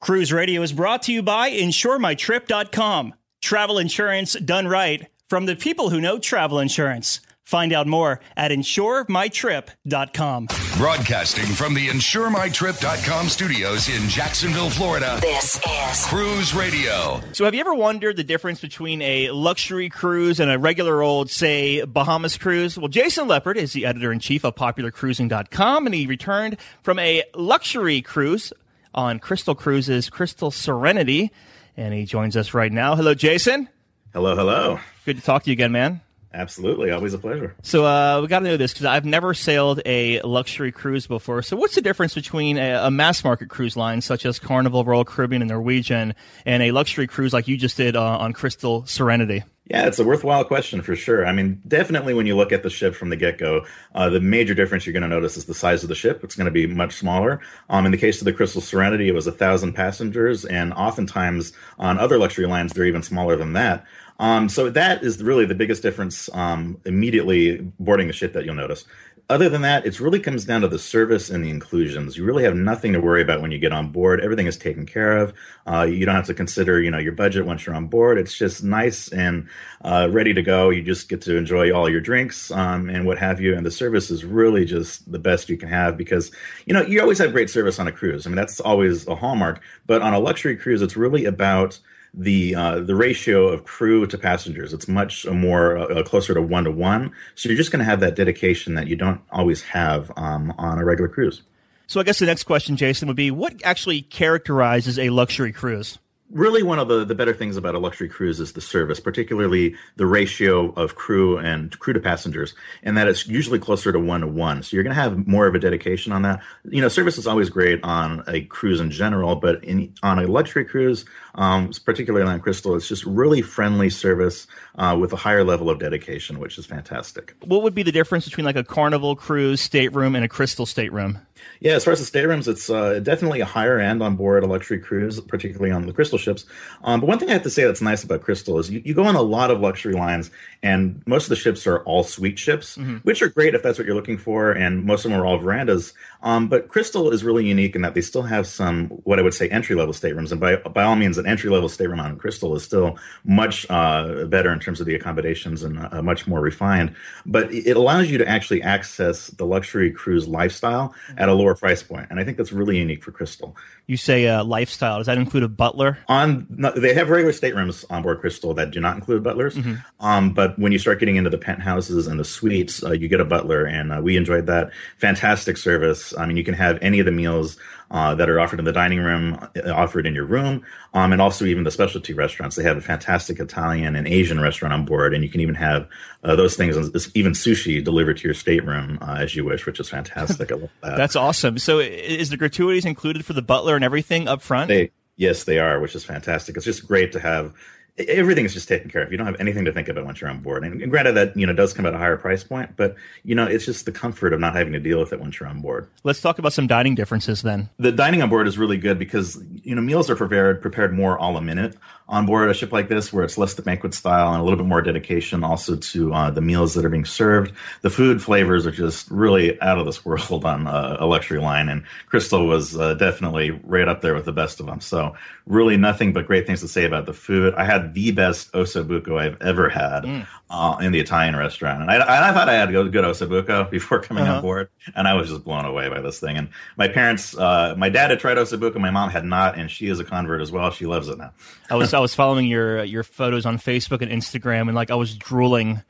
Cruise Radio is brought to you by InsureMyTrip.com. Travel insurance done right from the people who know travel insurance. Find out more at InsureMyTrip.com. Broadcasting from the InsureMyTrip.com studios in Jacksonville, Florida. This is Cruise Radio. So, have you ever wondered the difference between a luxury cruise and a regular old, say, Bahamas cruise? Well, Jason Leopard is the editor in chief of PopularCruising.com, and he returned from a luxury cruise on Crystal Cruises Crystal Serenity, and he joins us right now. Hello, Jason. Hello, hello. Good to talk to you again, man. Absolutely, always a pleasure. So uh, we got to know this because I've never sailed a luxury cruise before. So what's the difference between a, a, mass market cruise line such as Carnival, Royal Caribbean, and Norwegian, and a luxury cruise like you just did uh, on Crystal Serenity? Yeah, it's a worthwhile question for sure. I mean, definitely when you look at the ship from the get go, uh, the major difference you're going to notice is the size of the ship. It's going to be much smaller. Um, in the case of the Crystal Serenity, it was a thousand passengers, and oftentimes on other luxury lines, they're even smaller than that. Um, so that is really the biggest difference um, immediately boarding the ship that you'll notice. Other than that, it really comes down to the service and the inclusions. You really have nothing to worry about when you get on board. Everything is taken care of. Uh, you don't have to consider, you know, your budget once you're on board. It's just nice and uh, ready to go. You just get to enjoy all your drinks um, and what have you. And the service is really just the best you can have because, you know, you always have great service on a cruise. I mean, that's always a hallmark. But on a luxury cruise, it's really about the uh, the ratio of crew to passengers. It's much more uh, closer to one to one. So you're just going to have that dedication that you don't always have um, on a regular cruise. So I guess the next question, Jason, would be what actually characterizes a luxury cruise? Really one of the, the better things about a luxury cruise is the service, particularly the ratio of crew and crew to passengers, and that it's usually closer to one to one. So you're going to have more of a dedication on that. You know, service is always great on a cruise in general, but in on a luxury cruise, um, particularly on Crystal, it's just really friendly service uh, with a higher level of dedication, which is fantastic. What would be the difference between like a Carnival cruise stateroom and a Crystal stateroom? Yeah, as far as the staterooms, it's uh, definitely a higher end on board a luxury cruise, particularly on the Crystal ships. Um, but one thing I have to say that's nice about Crystal is you, you, go on a lot of luxury lines, and most of the ships are all suite ships, mm-hmm. which are great if that's what you're looking for, and most of them are all verandas. Um, but Crystal is really unique in that they still have some what I would say entry level staterooms, and by by all means, an entry level stateroom on Crystal is still much uh, better in terms of the accommodations and uh, much more refined. But it allows you to actually access the luxury cruise lifestyle at a lower price point, and I think that's really unique for Crystal. You say uh, lifestyle. Does that include a butler? On no, they have regular staterooms on board Crystal that do not include butlers. Mm-hmm. Um, but when you start getting into the penthouses and the suites, uh, you get a butler, and uh, we enjoyed that. Fantastic service. I mean, you can have any of the meals uh, that are offered in the dining room, uh, offered in your room, um, and also even the specialty restaurants. They have a fantastic Italian and Asian restaurant on board, and you can even have uh, those things, even sushi, delivered to your stateroom uh, as you wish, which is fantastic. I love that. That's awesome. So, is the gratuities included for the butler and everything up front? They, yes, they are, which is fantastic. It's just great to have everything is just taken care of. You don't have anything to think about once you're on board. And, and, granted, that you know does come at a higher price point, but you know it's just the comfort of not having to deal with it once you're on board. Let's talk about some dining differences then. The dining on board is really good because you know meals are prepared prepared more à la minute on board a ship like this, where it's less the banquet style and a little bit more dedication also to uh, the meals that are being served. The food flavors are just really out of this world on uh, a luxury line, and Crystal was uh, definitely right up there with the best of them. So really, nothing but great things to say about the food. I had had the best ossobuco I've ever had mm. uh, in the Italian restaurant, and I, I thought I had a good ossobuco before coming uh-huh. on board, and I was just blown away by this thing. And my parents, uh, my dad had tried ossobuco, my mom had not, and she is a convert as well. She loves it now. I was I was following your your photos on Facebook and Instagram, and like I was drooling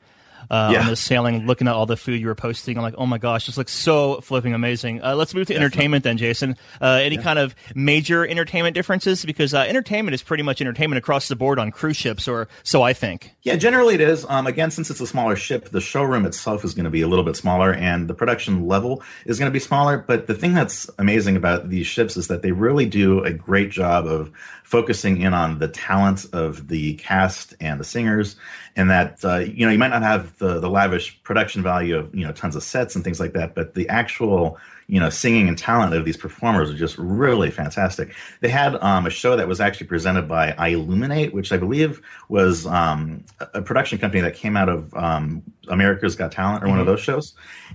uh, yeah. on the sailing, looking at all the food you were posting. I'm like, oh my gosh, this looks so flipping amazing. Uh, let's move to entertainment then, Jason. Uh, any yeah. kind of major entertainment differences? Because uh, entertainment is pretty much entertainment across the board on cruise ships, or so I think. Yeah, generally it is. Um, again, since it's a smaller ship, the showroom itself is going to be a little bit smaller, and the production level is going to be smaller. But the thing that's amazing about these ships is that they really do a great job of focusing in on the talent of the cast and the singers, and that uh, you know you might not have the the lavish production value of you know tons of sets and things like that, but the actual you know singing and talent of these performers are just really fantastic. They had um, a show that was actually presented by iLuminate, which I believe was um, a production company that came out of um, America's Got Talent or mm-hmm. one of mm-hmm. those shows,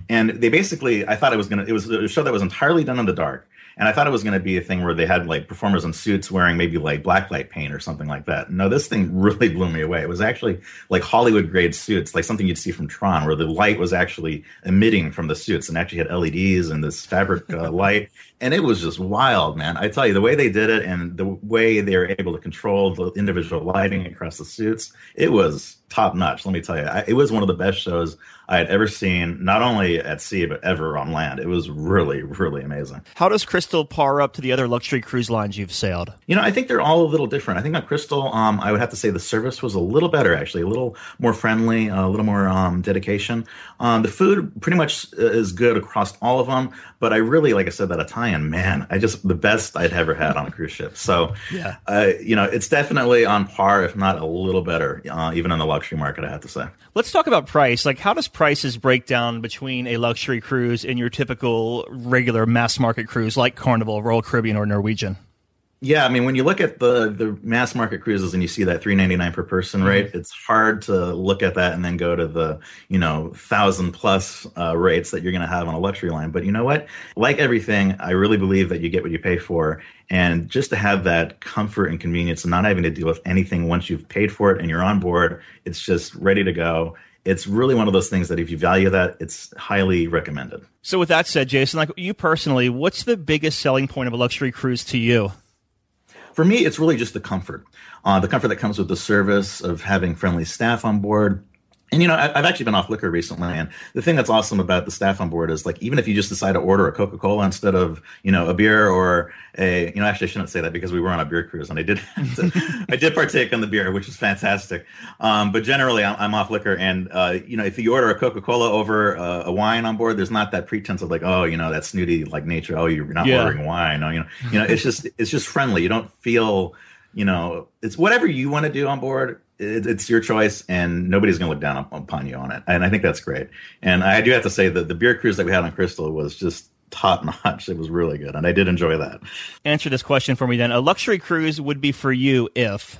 and they basically I thought it was gonna it was a show that was entirely done in the dark and I thought it was going to be a thing where they had like performers in suits wearing maybe like blacklight paint or something like that. No, this thing really blew me away. It was actually like Hollywood grade suits, like something you'd see from Tron, where the light was actually emitting from the suits and actually had LEDs and this fabric uh, light. And it was just wild, man. I tell you, the way they did it and the way they were able to control the individual lighting across the suits, it was top notch. Let me tell you, I, it was one of the best shows I had ever seen, not only at sea, but ever on land. It was really, really amazing. How does Crystal par up to the other luxury cruise lines you've sailed? You know, I think they're all a little different. I think on Crystal, um, I would have to say the service was a little better, actually, a little more friendly, a little more um, dedication. Um, the food pretty much is good across all of them, but I really, like I said, that Italian, man, I just, the best I'd ever had on a cruise ship. So, yeah, uh, you know, it's definitely on par, if not a little better, uh, even on the luxury market, I have to say. Let's talk about price. Like, how does prices break down between a luxury cruise and your typical regular mass market cruise like Carnival, Royal Caribbean, or Norwegian? Yeah, I mean, when you look at the the mass market cruises and you see that three ninety nine per person mm-hmm. rate, it's hard to look at that and then go to the you know thousand plus uh, rates that you're going to have on a luxury line. But you know what? Like everything, I really believe that you get what you pay for, and just to have that comfort and convenience, and not having to deal with anything once you've paid for it and you're on board, it's just ready to go it's really one of those things that if you value that, it's highly recommended. So, with that said, Jason, like you personally, what's the biggest selling point of a luxury cruise to you? For me, it's really just the comfort. Uh, the comfort that comes with the service of having friendly staff on board, and you know, I've actually been off liquor recently, and the thing that's awesome about the staff on board is like even if you just decide to order a Coca Cola instead of you know a beer or a you know actually I shouldn't say that because we were on a beer cruise and I did I did partake on the beer, which was fantastic. Um, but generally, I'm, I'm, off liquor, and uh, you know if you order a Coca Cola over uh, a wine on board, there's not that pretense of like oh you know that snooty like nature. Oh you're not yeah. ordering wine. Oh you know you know it's just it's just friendly. You don't feel you know it's whatever you want to do on board it, it's your choice, and nobody's going to look down upon you on it. And I think that's great. And I do have to say that the beer cruise that we had on Crystal was just top notch. It was really good, and I did enjoy that. Answer this question for me then. A luxury cruise would be for you if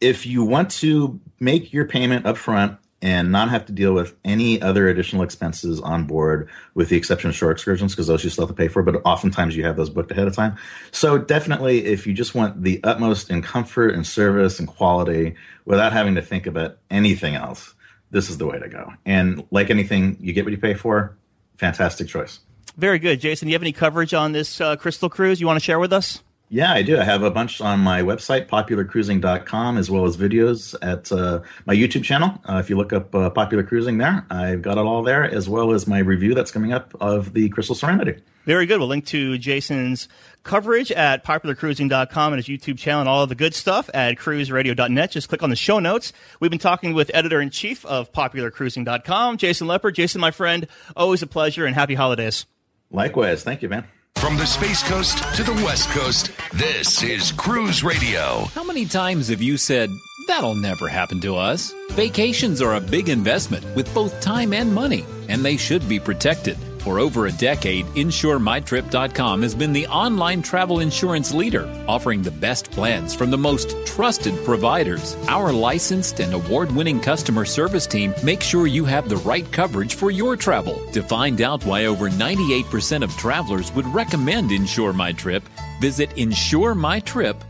if you want to make your payment up front and not have to deal with any other additional expenses on board, with the exception of shore excursions, because those you still have to pay for. But oftentimes you have those booked ahead of time. So definitely, if you just want the utmost in comfort and service and quality without having to think about anything else, this is the way to go. And like anything, you get what you pay for. Fantastic choice. Very good, Jason. Do you have any coverage on this uh, Crystal cruise you want to share with us? Yeah, I do. I have a bunch on my website, popularcruising.com, as well as videos at uh, my YouTube channel. Uh, if you look up uh, Popular Cruising there, I've got it all there, as well as my review that's coming up of the Crystal Serenity. Very good. We'll link to Jason's coverage at popularcruising.com and his YouTube channel and all of the good stuff at cruiseradio.net. Just click on the show notes. We've been talking with editor in chief of popularcruising.com, Jason Leopard. Jason, my friend, always a pleasure and happy holidays. Likewise. Thank you, man. From the Space Coast to the West Coast, this is Cruise Radio. How many times have you said, That'll never happen to us? Vacations are a big investment with both time and money, and they should be protected. For over a decade, InsureMyTrip.com has been the online travel insurance leader, offering the best plans from the most trusted providers. Our licensed and award winning customer service team makes sure you have the right coverage for your travel. To find out why over 98% of travelers would recommend Insure My Trip, Visit InsureMyTrip.com.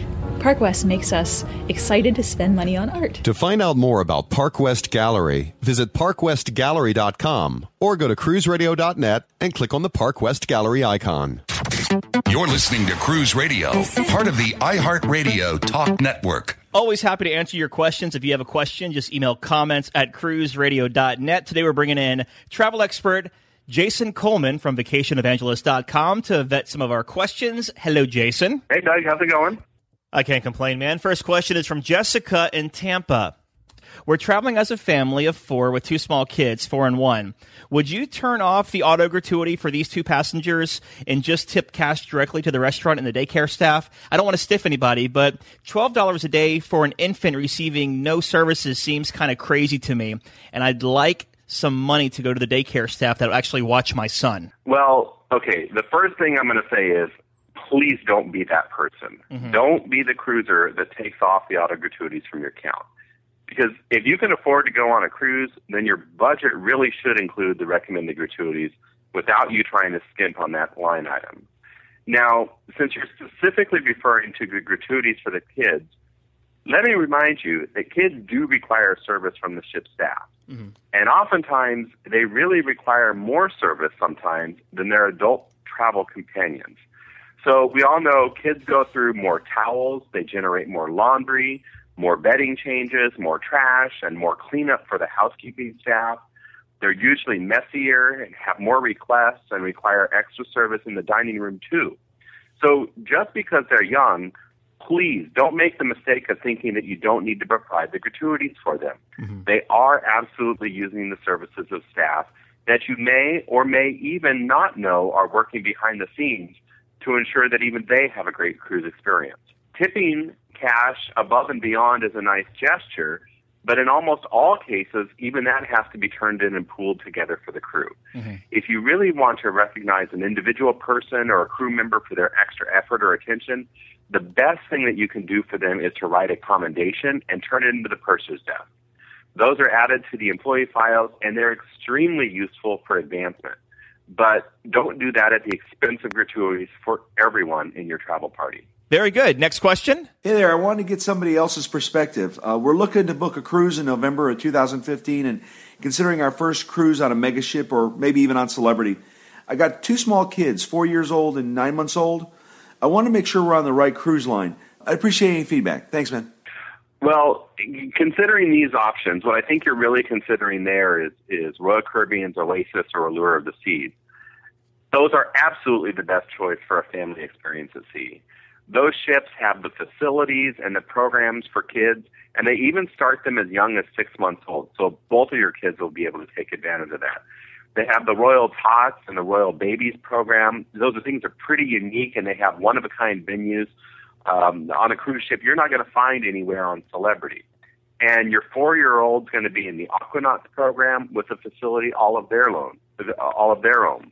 Park West makes us excited to spend money on art. To find out more about Park West Gallery, visit parkwestgallery.com or go to cruiseradio.net and click on the Park West Gallery icon. You're listening to Cruise Radio, part of the iHeartRadio Talk Network. Always happy to answer your questions. If you have a question, just email comments at cruiseradio.net. Today we're bringing in travel expert Jason Coleman from vacationevangelist.com to vet some of our questions. Hello, Jason. Hey, Doug. How's it going? I can't complain, man. First question is from Jessica in Tampa. We're traveling as a family of four with two small kids, four and one. Would you turn off the auto gratuity for these two passengers and just tip cash directly to the restaurant and the daycare staff? I don't want to stiff anybody, but $12 a day for an infant receiving no services seems kind of crazy to me. And I'd like some money to go to the daycare staff that will actually watch my son. Well, okay. The first thing I'm going to say is please don't be that person. Mm-hmm. Don't be the cruiser that takes off the auto gratuities from your account. Because if you can afford to go on a cruise, then your budget really should include the recommended gratuities without you trying to skimp on that line item. Now, since you're specifically referring to the gratuities for the kids, let me remind you that kids do require service from the ship staff. Mm-hmm. And oftentimes, they really require more service sometimes than their adult travel companions. So we all know kids go through more towels, they generate more laundry, more bedding changes, more trash, and more cleanup for the housekeeping staff. They're usually messier and have more requests and require extra service in the dining room too. So just because they're young, please don't make the mistake of thinking that you don't need to provide the gratuities for them. Mm-hmm. They are absolutely using the services of staff that you may or may even not know are working behind the scenes to ensure that even they have a great cruise experience. Tipping cash above and beyond is a nice gesture, but in almost all cases, even that has to be turned in and pooled together for the crew. Mm-hmm. If you really want to recognize an individual person or a crew member for their extra effort or attention, the best thing that you can do for them is to write a commendation and turn it into the purser's desk. Those are added to the employee files and they're extremely useful for advancement but don't do that at the expense of gratuities for everyone in your travel party. Very good. Next question. Hey there. I wanted to get somebody else's perspective. Uh, we're looking to book a cruise in November of 2015 and considering our first cruise on a megaship or maybe even on Celebrity. I got two small kids, four years old and nine months old. I want to make sure we're on the right cruise line. I appreciate any feedback. Thanks, man. Well, considering these options, what I think you're really considering there is, is Royal Caribbean's Oasis or Allure of the Seas those are absolutely the best choice for a family experience at sea. Those ships have the facilities and the programs for kids, and they even start them as young as six months old. So both of your kids will be able to take advantage of that. They have the Royal Tots and the Royal Babies program. Those are things that are pretty unique, and they have one of a kind venues um, on a cruise ship you're not going to find anywhere on Celebrity. And your four year old's going to be in the Aquanauts program with a facility all of their own, all of their own.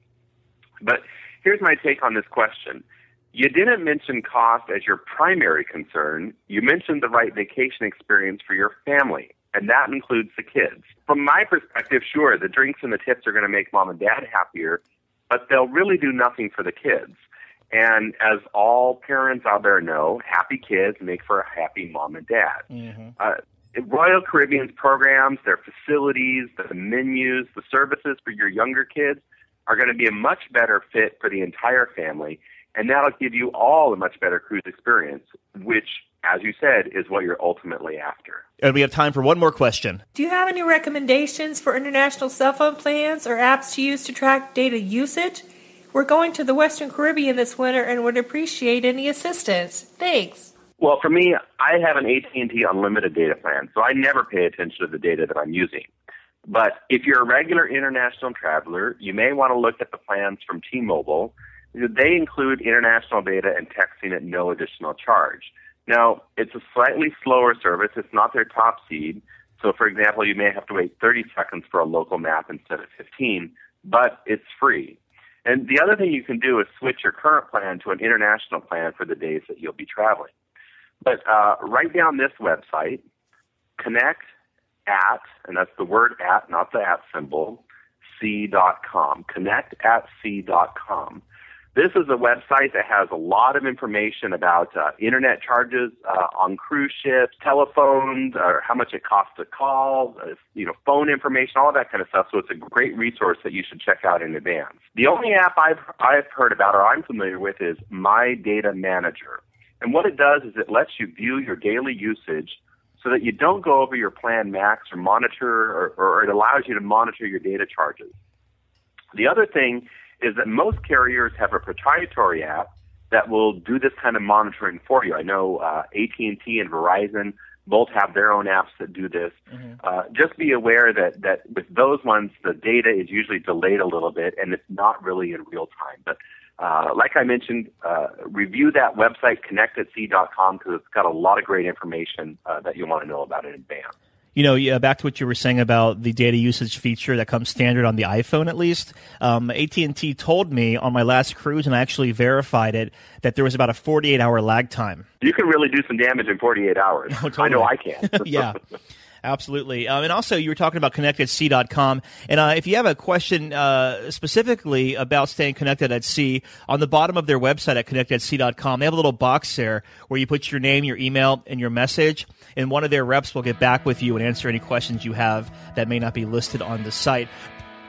But here's my take on this question. You didn't mention cost as your primary concern. You mentioned the right vacation experience for your family, and that includes the kids. From my perspective, sure, the drinks and the tips are going to make mom and dad happier, but they'll really do nothing for the kids. And as all parents out there know, happy kids make for a happy mom and dad. Mm-hmm. Uh, Royal Caribbean's programs, their facilities, the menus, the services for your younger kids, are going to be a much better fit for the entire family, and that'll give you all a much better cruise experience, which, as you said, is what you're ultimately after. And we have time for one more question. Do you have any recommendations for international cell phone plans or apps to use to track data usage? We're going to the Western Caribbean this winter and would appreciate any assistance. Thanks. Well, for me, I have an AT&T unlimited data plan, so I never pay attention to the data that I'm using. But if you're a regular international traveler, you may want to look at the plans from T-Mobile. They include international data and texting at no additional charge. Now, it's a slightly slower service. It's not their top seed. So, for example, you may have to wait 30 seconds for a local map instead of 15, but it's free. And the other thing you can do is switch your current plan to an international plan for the days that you'll be traveling. But uh, write down this website, connect at, and that's the word at, not the at symbol, c.com. Connect at c.com. This is a website that has a lot of information about uh, internet charges uh, on cruise ships, telephones, or how much it costs to call, uh, you know, phone information, all that kind of stuff. So it's a great resource that you should check out in advance. The only app I've I've heard about or I'm familiar with is My Data Manager, and what it does is it lets you view your daily usage so that you don't go over your plan max or monitor, or, or it allows you to monitor your data charges. The other thing is that most carriers have a proprietary app that will do this kind of monitoring for you. I know uh, AT&T and Verizon both have their own apps that do this. Mm-hmm. Uh, just be aware that that with those ones, the data is usually delayed a little bit, and it's not really in real time. But uh, like I mentioned, uh, review that website, connectatc.com, because it's got a lot of great information uh, that you want to know about in advance you know, yeah, back to what you were saying about the data usage feature that comes standard on the iPhone, at least. Um, AT and T told me on my last cruise, and I actually verified it, that there was about a 48 hour lag time. You can really do some damage in 48 hours. Oh, totally. I know I can. yeah. Absolutely. Um, and also, you were talking about connectedc.com. And uh, if you have a question uh, specifically about staying connected at sea, on the bottom of their website at connectedc.com, they have a little box there where you put your name, your email, and your message. And one of their reps will get back with you and answer any questions you have that may not be listed on the site.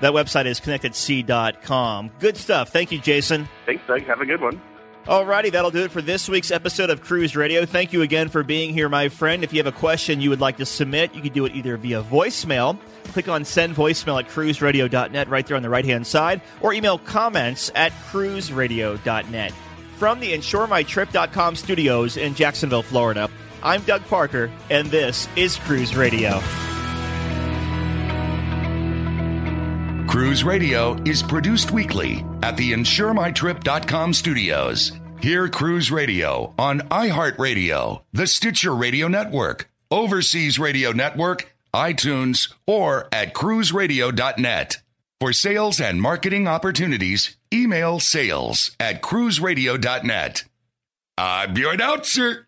That website is connectedc.com. Good stuff. Thank you, Jason. Thanks, Doug. Have a good one. Alrighty, that'll do it for this week's episode of Cruise Radio. Thank you again for being here, my friend. If you have a question you would like to submit, you can do it either via voicemail. Click on send voicemail at cruiseradio.net right there on the right hand side, or email comments at cruiseradio.net. From the InsureMyTrip.com studios in Jacksonville, Florida, I'm Doug Parker, and this is Cruise Radio. Cruise Radio is produced weekly at the InsureMyTrip.com studios. Hear Cruise Radio on iHeartRadio, the Stitcher Radio Network, Overseas Radio Network, iTunes, or at cruiseradio.net. For sales and marketing opportunities, email sales at cruiseradio.net. I'm your announcer.